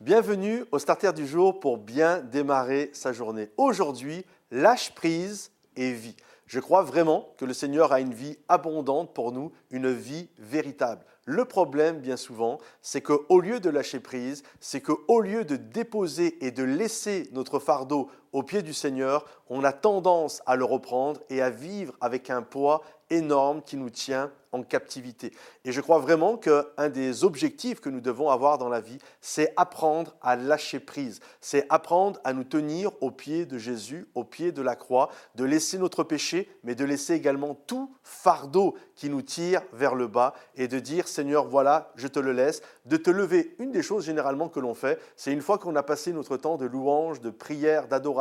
Bienvenue au starter du jour pour bien démarrer sa journée. Aujourd'hui, lâche prise et vie. Je crois vraiment que le Seigneur a une vie abondante pour nous, une vie véritable. Le problème, bien souvent, c'est qu'au lieu de lâcher prise, c'est qu'au lieu de déposer et de laisser notre fardeau au pied du Seigneur, on a tendance à le reprendre et à vivre avec un poids énorme qui nous tient en captivité. Et je crois vraiment qu'un des objectifs que nous devons avoir dans la vie, c'est apprendre à lâcher prise, c'est apprendre à nous tenir au pied de Jésus, au pied de la croix, de laisser notre péché, mais de laisser également tout fardeau qui nous tire vers le bas et de dire Seigneur, voilà, je te le laisse, de te lever. Une des choses généralement que l'on fait, c'est une fois qu'on a passé notre temps de louange, de prière, d'adoration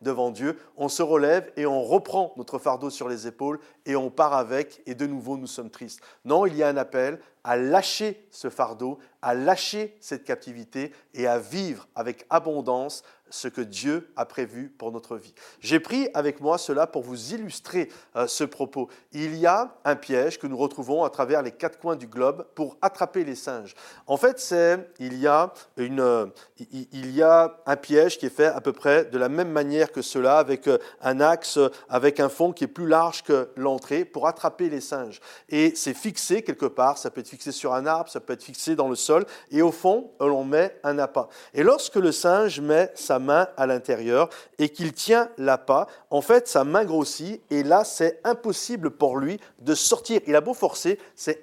devant Dieu, on se relève et on reprend notre fardeau sur les épaules et on part avec et de nouveau nous sommes tristes. Non, il y a un appel à lâcher ce fardeau, à lâcher cette captivité et à vivre avec abondance ce que Dieu a prévu pour notre vie. J'ai pris avec moi cela pour vous illustrer euh, ce propos. Il y a un piège que nous retrouvons à travers les quatre coins du globe pour attraper les singes. En fait, c'est il y a une euh, il y a un piège qui est fait à peu près de la même manière que cela avec euh, un axe avec un fond qui est plus large que l'entrée pour attraper les singes et c'est fixé quelque part, ça peut être fixé sur un arbre, ça peut être fixé dans le sol et au fond, on met un appât. Et lorsque le singe met sa main à l'intérieur et qu'il tient l'appât, en fait, sa main grossit et là, c'est impossible pour lui de sortir. Il a beau forcer, c'est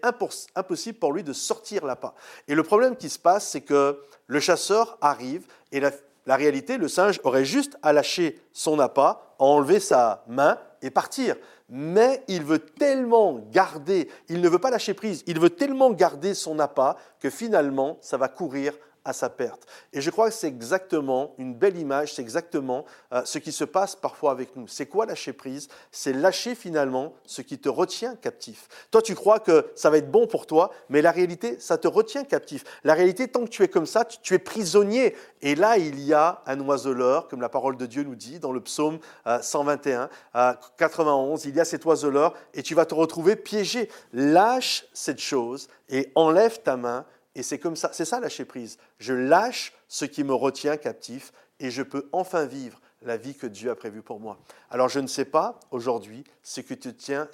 impossible pour lui de sortir l'appât. Et le problème qui se passe, c'est que le chasseur arrive et la, la réalité, le singe aurait juste à lâcher son appât, enlever sa main et partir. Mais il veut tellement garder, il ne veut pas lâcher prise, il veut tellement garder son appât que finalement, ça va courir à sa perte. Et je crois que c'est exactement une belle image, c'est exactement euh, ce qui se passe parfois avec nous. C'est quoi lâcher prise? C'est lâcher finalement ce qui te retient captif. Toi, tu crois que ça va être bon pour toi, mais la réalité, ça te retient captif. La réalité, tant que tu es comme ça, tu, es prisonnier. Et là, il y a un oiseleur, comme la parole de Dieu nous dit dans le psaume 121, euh, 91, euh, il y a cet oiseleur et tu vas te retrouver piégé. Lâche cette chose et enlève ta main et c'est comme ça, c'est ça lâcher prise. Je lâche ce qui me retient captif et je peux enfin vivre la vie que Dieu a prévue pour moi. Alors je ne sais pas aujourd'hui ce, qui te tient,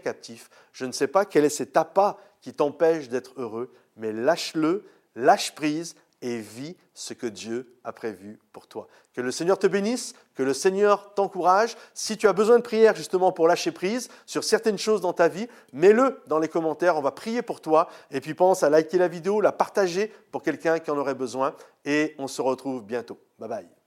captif. Je ne sais pas quel est cet appât qui t'empêche d'être heureux, mais lâche-le, lâche prise et vis ce que Dieu a prévu pour toi. Que le Seigneur te bénisse, que le Seigneur t'encourage. Si tu as besoin de prière justement pour lâcher prise sur certaines choses dans ta vie, mets-le dans les commentaires, on va prier pour toi. Et puis pense à liker la vidéo, la partager pour quelqu'un qui en aurait besoin. Et on se retrouve bientôt. Bye bye.